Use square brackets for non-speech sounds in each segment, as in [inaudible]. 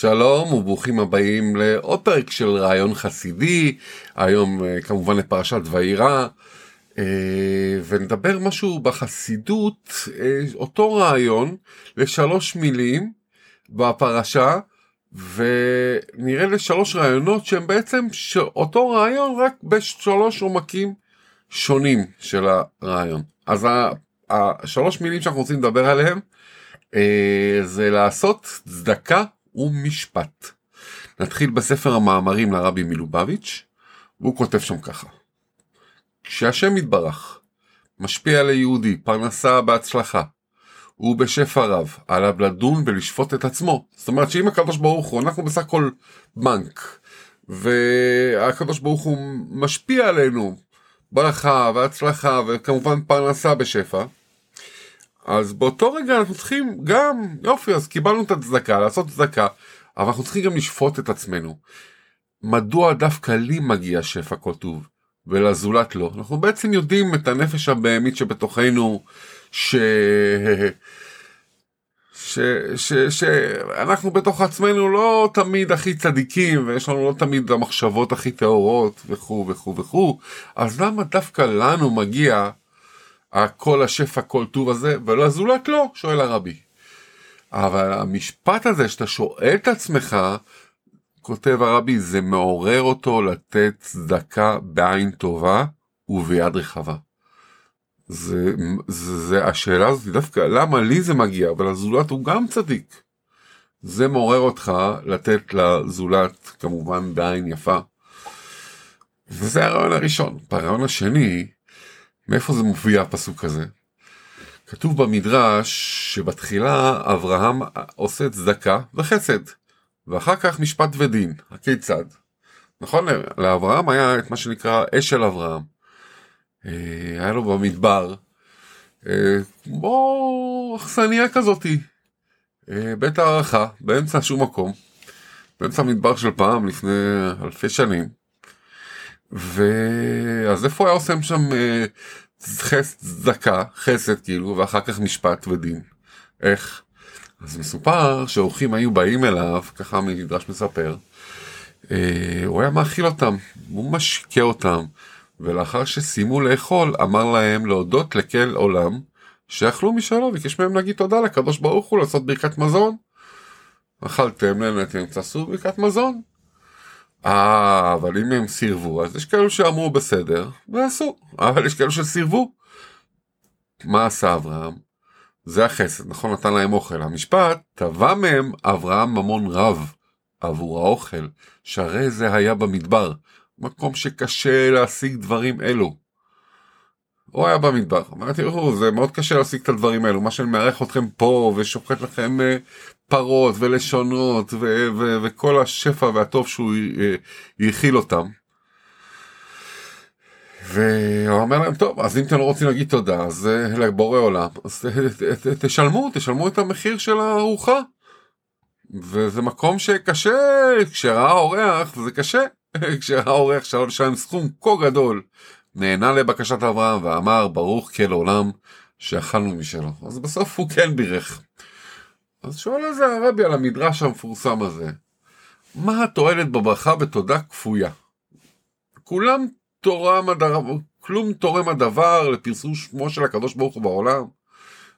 שלום וברוכים הבאים לעוד פרק של רעיון חסידי, היום אה, כמובן לפרשת וירא, אה, ונדבר משהו בחסידות, אה, אותו רעיון לשלוש מילים בפרשה, ונראה לשלוש רעיונות שהם בעצם אותו רעיון רק בשלוש עומקים שונים של הרעיון. אז השלוש מילים שאנחנו רוצים לדבר עליהם זה לעשות צדקה ומשפט. נתחיל בספר המאמרים לרבי מלובביץ', והוא כותב שם ככה: כשהשם יתברך משפיע ליהודי פרנסה בהצלחה, הוא בשפע רב, עליו לדון ולשפוט את עצמו. זאת אומרת שאם הקדוש ברוך הוא, אנחנו בסך הכל בנק, והקדוש ברוך הוא משפיע עלינו ברכה והצלחה וכמובן פרנסה בשפע, אז באותו רגע אנחנו צריכים גם, יופי, אז קיבלנו את הצדקה, לעשות צדקה, אבל אנחנו צריכים גם לשפוט את עצמנו. מדוע דווקא לי מגיע שפע כל טוב, ולזולת לא? אנחנו בעצם יודעים את הנפש הבהמית שבתוכנו, ש... ש, ש, שאנחנו בתוך עצמנו לא תמיד הכי צדיקים ויש לנו לא תמיד המחשבות הכי טהורות וכו' וכו' וכו' אז למה דווקא לנו מגיע כל השפע כל טוב הזה, ולא זולת לא, שואל הרבי. אבל המשפט הזה שאתה שואל את עצמך, כותב הרבי, זה מעורר אותו לתת צדקה בעין טובה וביד רחבה. זה, זה, זה השאלה הזאת דווקא למה לי זה מגיע אבל הזולת הוא גם צדיק. זה מעורר אותך לתת לזולת כמובן בעין יפה. וזה הרעיון הראשון. ברעיון השני מאיפה זה מופיע הפסוק הזה? כתוב במדרש שבתחילה אברהם עושה צדקה וחסד, ואחר כך משפט ודין. הכיצד? נכון, לאברהם היה את מה שנקרא אשל אברהם. אה, היה לו במדבר, אה, כמו אכסניה כזאתי, אה, בית הערכה, באמצע שום מקום, באמצע המדבר של פעם, לפני אלפי שנים. ואז איפה היה עושה שם חס... צדקה, חסד כאילו, ואחר כך משפט ודין. איך? אז מסופר שאורחים היו באים אליו, ככה המדרש מספר, אה, הוא היה מאכיל אותם, הוא משקה אותם, ולאחר שסיימו לאכול, אמר להם להודות לקל עולם, שאכלו משלו, ביקש מהם להגיד תודה לקדוש ברוך הוא לעשות ברכת מזון. אכלתם, נהנתם, תעשו ברכת מזון. אה, אבל אם הם סירבו, אז יש כאלו שאמרו בסדר, ועשו, אבל יש כאלו שסירבו. מה עשה אברהם? זה החסד, נכון? נתן להם אוכל. המשפט, תבע מהם אברהם ממון רב עבור האוכל, שהרי זה היה במדבר, מקום שקשה להשיג דברים אלו. הוא היה במדבר, אמרתי, תראו, זה מאוד קשה להשיג את הדברים האלו, מה שאני מארח אתכם פה ושופט לכם אה, פרות ולשונות ו- ו- וכל השפע והטוב שהוא יכיל אותם. והוא אומר להם טוב אז אם אתם לא רוצים להגיד תודה אז אה, לבורא עולם אז תשלמו תשלמו את המחיר של הארוחה. וזה מקום שקשה כשראה אורח וזה קשה [laughs] כשראה אורח שלא לשלם סכום כה גדול נענה לבקשת אברהם ואמר ברוך כל עולם שאכלנו משלו אז בסוף הוא כן בירך. אז שואל איזה הרבי על המדרש המפורסם הזה, מה התועלת בברכה בתודה כפויה? כולם תורם הדבר, כלום תורם הדבר לפרסום שמו של הקדוש ברוך הוא בעולם.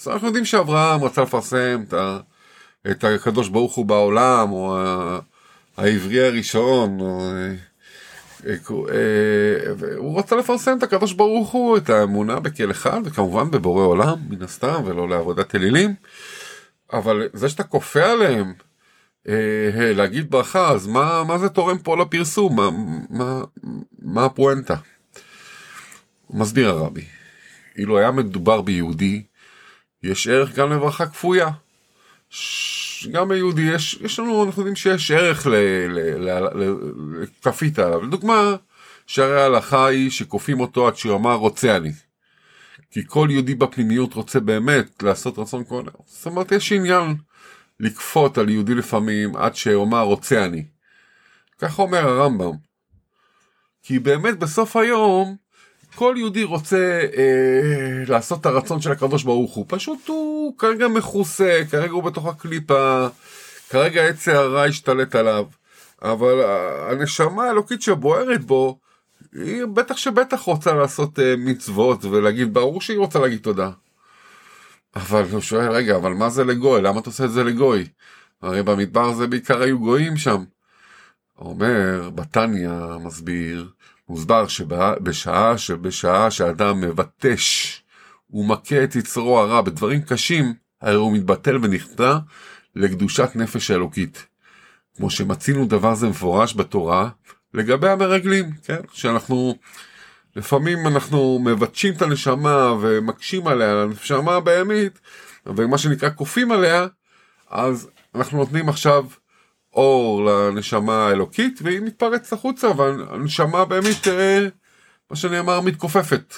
אז אנחנו יודעים שאברהם רצה לפרסם את, ה, את הקדוש ברוך הוא בעולם, או העברי הראשון, או, אה, אה, הוא רצה לפרסם את הקדוש ברוך הוא, את האמונה בכל אחד, וכמובן בבורא עולם, מן הסתם, ולא לעבודת אלילים. אבל זה שאתה כופה עליהם אה, להגיד ברכה, אז מה, מה זה תורם פה לפרסום? מה, מה, מה הפואנטה? מסביר הרבי, אילו היה מדובר ביהודי, יש ערך גם לברכה כפויה. גם ביהודי יש, יש לנו, אנחנו יודעים שיש ערך לכפית עליו. לדוגמה, שהרי ההלכה היא שכופים אותו עד שהוא אמר רוצה אני. כי כל יהודי בפנימיות רוצה באמת לעשות רצון כהן. זאת אומרת, יש עניין לכפות על יהודי לפעמים עד שאומר רוצה אני. ככה אומר הרמב"ם. כי באמת בסוף היום, כל יהודי רוצה אה, לעשות את הרצון של הקדוש ברוך הוא. פשוט הוא כרגע מכוסה, כרגע הוא בתוך הקליפה, כרגע עץ הרע השתלט עליו, אבל הנשמה האלוקית שבוערת בו, היא בטח שבטח רוצה לעשות uh, מצוות ולהגיד, ברור שהיא רוצה להגיד תודה. אבל הוא שואל, רגע, אבל מה זה לגוי? למה אתה עושה את זה לגוי? הרי במדבר זה בעיקר היו גויים שם. אומר, בתניא מסביר, מוסבר שבשעה שבשעה שאדם מבטש ומכה את יצרו הרע בדברים קשים, הרי הוא מתבטל ונכנע לקדושת נפש האלוקית. כמו שמצינו דבר זה מפורש בתורה לגבי המרגלים, כן? שאנחנו, לפעמים אנחנו מבטשים את הנשמה ומקשים עליה, הנשמה הבהמית, ומה שנקרא כופים עליה, אז אנחנו נותנים עכשיו אור לנשמה האלוקית, והיא מתפרצת החוצה, והנשמה הבהמית, אה, מה שנאמר, מתכופפת.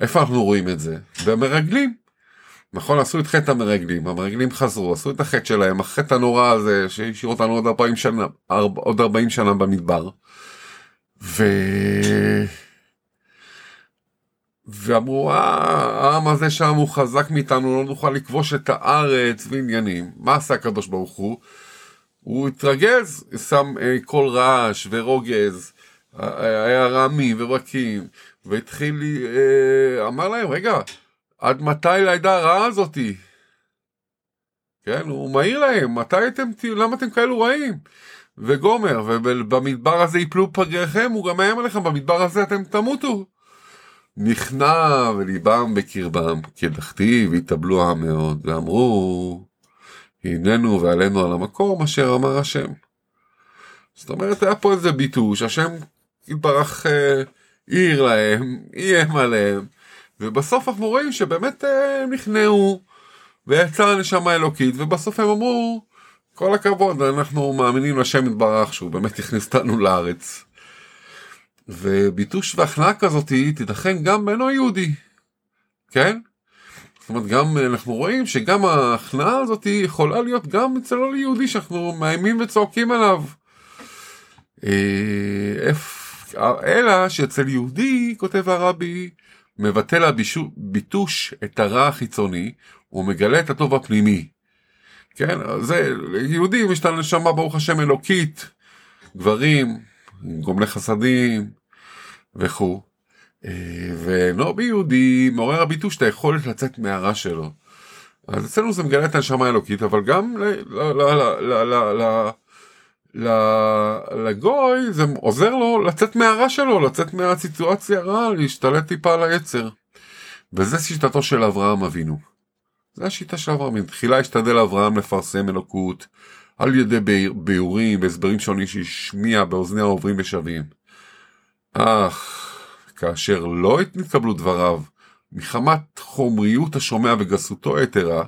איפה אנחנו רואים את זה? במרגלים. נכון, עשו את חטא המרגלים, המרגלים חזרו, עשו את החטא שלהם, החטא הנורא הזה שהשאיר אותנו עוד 40 שנה, עוד 40 שנה במדבר. ו... ואמרו, העם הזה שם הוא חזק מאיתנו, לא נוכל לכבוש את הארץ ועניינים. מה עשה הקדוש ברוך הוא? הוא התרגז, שם אה, קול רעש ורוגז, היה רעמים ורקים, והתחיל, אה, אמר להם, רגע, עד מתי לעדה הרעה הזאתי? כן, הוא מעיר להם, מתי אתם, למה אתם כאלו רעים? וגומר, ובמדבר הזה יפלו פגריכם, הוא גם מאיים עליכם, במדבר הזה אתם תמותו. נכנע וליבם בקרבם, כדכתיב, והתאבלו העם מאוד, ואמרו, הננו ועלינו על המקום אשר אמר השם. זאת אומרת, היה פה איזה ביטוי שהשם יתברך אה, העיר להם, איים עליהם, ובסוף אנחנו רואים שבאמת אה, הם נכנעו, ויצאה הנשמה האלוקית, ובסוף הם אמרו, כל הכבוד, אנחנו מאמינים לשם יתברך שהוא באמת הכניס אותנו לארץ. וביטוש והכנעה כזאת תיתכן גם בין היהודי, כן? זאת אומרת, גם אנחנו רואים שגם ההכנעה הזאת יכולה להיות גם אצל לא יהודי שאנחנו מאיימים וצועקים עליו. אה, אלא שאצל יהודי, כותב הרבי, מבטל הביטוש את הרע החיצוני ומגלה את הטוב הפנימי. כן, זה, יהודים יש את הנשמה ברוך השם אלוקית, גברים, גומלי חסדים וכו'. אה, ולא ביהודי מעורר הביטוש את היכולת לצאת מהרע שלו. אז אצלנו זה מגלה את הנשמה האלוקית, אבל גם לגוי זה עוזר לו לצאת מהרע שלו, לצאת מהסיטואציה הרעה, להשתלט טיפה על היצר. וזה שיטתו של אברהם אבינו. זה השיטה של אברהם. תחילה השתדל אברהם לפרסם אלוקות על ידי ביאורים והסברים שונים שהשמיע באוזני העוברים ושבים. אך כאשר לא נתקבלו דבריו מחמת חומריות השומע וגסותו היתרה,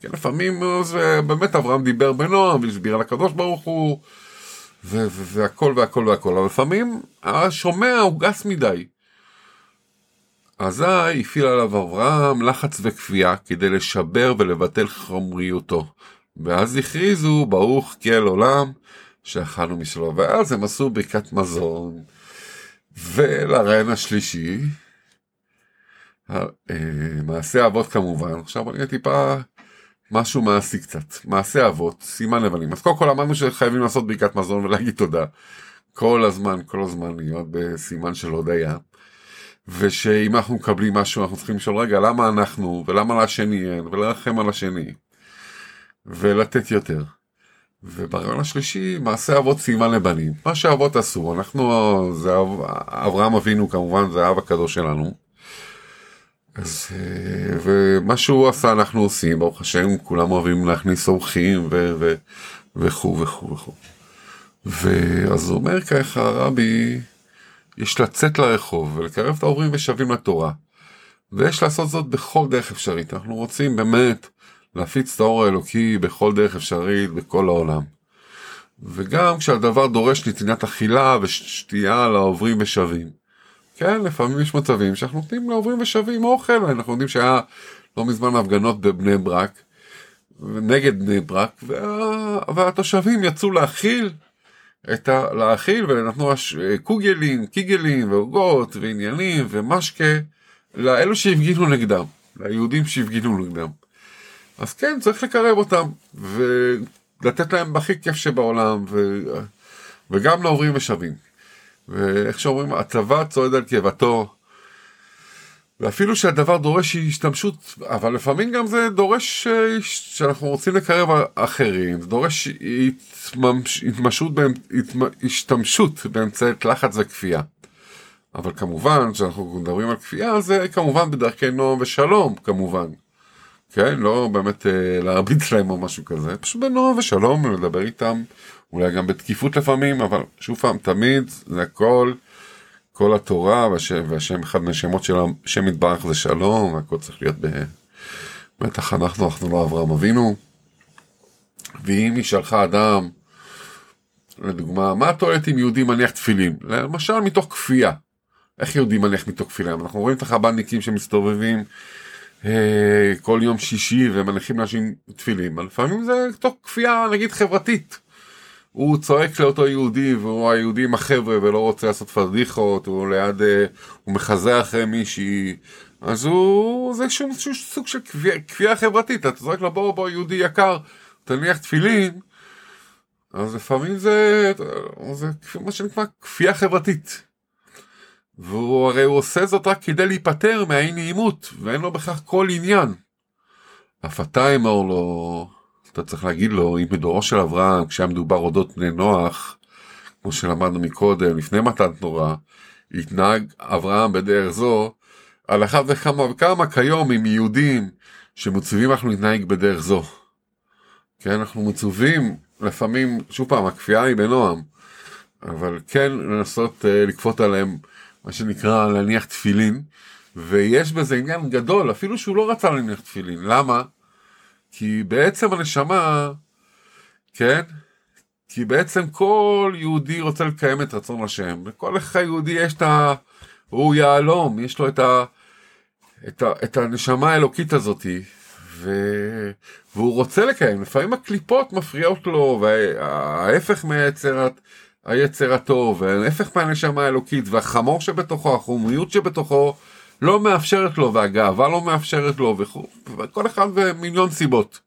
כן, לפעמים זה באמת אברהם דיבר בנועם והסביר על הקדוש ברוך הוא והכל והכל והכל, אבל לפעמים השומע הוא גס מדי. אזי הפעיל עליו אברהם לחץ וכפייה כדי לשבר ולבטל חומריותו. ואז הכריזו ברוך כי אל עולם שאכלנו משלו. ואז הם עשו ברכת מזון. ולרעיון השלישי, אה, מעשה אבות כמובן. עכשיו אני טיפה משהו מעשי קצת, מעשה אבות, סימן לבנים. אז קודם כל אמרנו שחייבים לעשות ברכת מזון ולהגיד תודה. כל הזמן, כל הזמן להיות בסימן של הודיה. ושאם אנחנו מקבלים משהו אנחנו צריכים לשאול רגע למה אנחנו ולמה לשני אין ולרחם על השני. ולתת יותר. וברעיון השלישי מעשה אבות סימן לבנים מה שאבות עשו אנחנו זה אברהם אבינו כמובן זה האב הקדוש שלנו אז, אה, ומה שהוא עשה אנחנו עושים, ברוך השם, כולם אוהבים להכניס אורחים וכו' וכו' וכו'. ואז הוא אומר ככה הרבי, יש לצאת לרחוב ולקרב את העוברים ושבים לתורה. ויש לעשות זאת בכל דרך אפשרית. אנחנו רוצים באמת להפיץ את האור האלוקי בכל דרך אפשרית בכל העולם. וגם כשהדבר דורש נתינת אכילה ושתייה לעוברים ושבים. כן, לפעמים יש מצבים שאנחנו נותנים לעוברים ושבים אוכל, אנחנו יודעים שהיה לא מזמן הפגנות בבני ברק, נגד בני ברק, וה... והתושבים יצאו להכיל, את ה... להכיל ונתנו קוגלים, קיגלים ועוגות ועניינים ומשקה לאלו שהפגינו נגדם, ליהודים שהפגינו נגדם. אז כן, צריך לקרב אותם, ו... לתת להם הכי כיף שבעולם, ו... וגם לעוברים ושבים. ואיך שאומרים, הצבא צועד על קיבתו, ואפילו שהדבר דורש השתמשות, אבל לפעמים גם זה דורש אה, שאנחנו רוצים לקרב אחרים, זה דורש התמשות, השתמשות באמצעות לחץ וכפייה. אבל כמובן, כשאנחנו מדברים על כפייה, זה כמובן בדרכי נועם ושלום, כמובן. כן, לא באמת אה, להרביץ להם או משהו כזה, פשוט בנועם ושלום, לדבר איתם, אולי גם בתקיפות לפעמים, אבל שוב פעם, תמיד זה הכל, כל התורה והשם, והשם אחד מהשמות של השם יתברך זה שלום, והכל צריך להיות ב... בטח אנחנו, אנחנו לא אברהם אבינו. ואם היא שלחה אדם, לדוגמה, מה התועלת אם יהודי מניח תפילין? למשל מתוך כפייה. איך יהודי מניח מתוך תפילה? אנחנו רואים את החב"דניקים שמסתובבים כל יום שישי ומניחים לאנשים תפילין, אבל לפעמים זה תוך כפייה נגיד חברתית. הוא צועק לאותו יהודי והוא היהודי עם החבר'ה ולא רוצה לעשות פרדיחות, הוא ליד, אה, הוא מחזה אחרי מישהי, אז הוא, זה שום, שום סוג של כפייה, כפייה חברתית, אתה צועק לו בוא בוא יהודי יקר, תניח תפילין, אז לפעמים זה, זה מה שנקרא כפייה חברתית. והוא הרי הוא עושה זאת רק כדי להיפטר מהאי נעימות, ואין לו בכך כל עניין. אף אתה אמור לו, אתה צריך להגיד לו, אם בדורו של אברהם, כשהיה מדובר אודות בני נוח, כמו שלמדנו מקודם, לפני מתן תורה, התנהג אברהם בדרך זו, על אחת וכמה וכמה כיום עם יהודים שמצווים אנחנו להתנהג בדרך זו. כן, אנחנו מצווים, לפעמים, שוב פעם, הכפייה היא בנועם, אבל כן לנסות uh, לכפות עליהם מה שנקרא להניח תפילין, ויש בזה עניין גדול, אפילו שהוא לא רצה להניח תפילין. למה? כי בעצם הנשמה, כן? כי בעצם כל יהודי רוצה לקיים את רצון השם. לכל אחד יהודי יש את ה... הוא יהלום, יש לו את, ה... את, ה... את הנשמה האלוקית הזאתי. ו... והוא רוצה לקיים, לפעמים הקליפות מפריעות לו, וההפך מהיצרת, היצר הטוב, ההפך מהנשמה האלוקית, והחמור שבתוכו, החומריות שבתוכו, לא מאפשרת לו, והגאווה לא מאפשרת לו, וכל אחד ומיליון סיבות.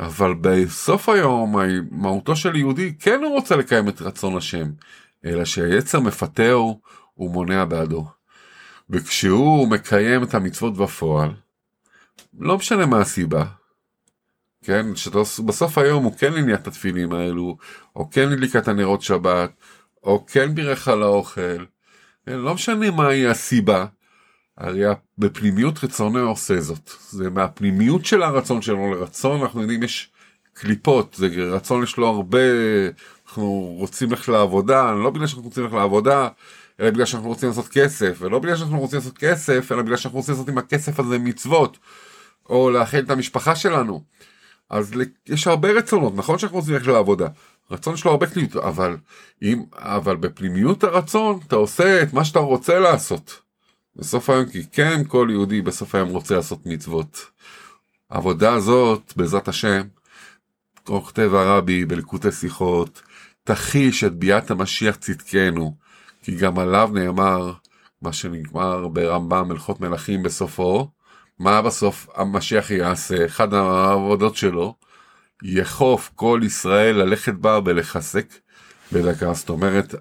אבל בסוף היום, מהותו של יהודי, כן הוא רוצה לקיים את רצון השם, אלא שהיצר מפטר, הוא מונע בעדו. וכשהוא מקיים את המצוות בפועל, לא משנה מה הסיבה, כן, שבסוף היום הוא כן הניח את התפילים האלו, או כן הדליק את הנרות שבת, או כן בירך על האוכל, כן, לא משנה מהי הסיבה, הרי בפנימיות רצונו עושה זאת, זה מהפנימיות של הרצון שלו לרצון, אנחנו יודעים יש קליפות, זה רצון יש לו הרבה, אנחנו רוצים ללכת לעבודה, לא בגלל שאנחנו רוצים ללכת לעבודה, אלא בגלל שאנחנו רוצים לעשות כסף, ולא בגלל שאנחנו רוצים לעשות כסף, אלא בגלל שאנחנו רוצים לעשות עם הכסף הזה מצוות, או להכיל את המשפחה שלנו. אז יש הרבה רצונות, נכון שאנחנו רוצים ללכת לעבודה, רצון יש לו הרבה קליפות, אבל, אם, אבל בפנימיות הרצון אתה עושה את מה שאתה רוצה לעשות. בסוף היום, כי כן כל יהודי בסוף היום רוצה לעשות מצוות. העבודה הזאת, בעזרת השם, כמו כותב הרבי בליקוטי שיחות, תחיש את ביאת המשיח צדקנו, כי גם עליו נאמר, מה שנגמר ברמב"ם הלכות מלכים בסופו, מה בסוף המשיח יעשה? אחד העבודות שלו, יחוף כל ישראל ללכת בה ולחסק בדקה. זאת אומרת,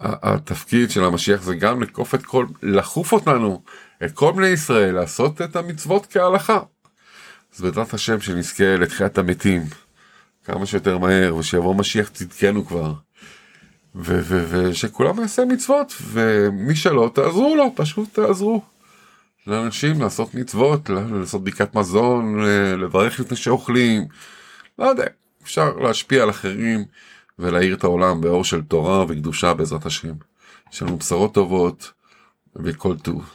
התפקיד של המשיח זה גם לקוף את כל, לחוף אותנו, את כל בני ישראל, לעשות את המצוות כהלכה. אז בעזרת השם שנזכה לתחיית המתים כמה שיותר מהר, ושיבוא משיח צדקנו כבר. ושכולם יעשה מצוות, ומי שלא, תעזרו לו, פשוט תעזרו. לאנשים לעשות מצוות, לעשות בדיקת מזון, לברך לפני שאוכלים, לא יודע, אפשר להשפיע על אחרים ולהאיר את העולם באור של תורה וקדושה בעזרת השם. יש לנו בשורות טובות וכל טוב.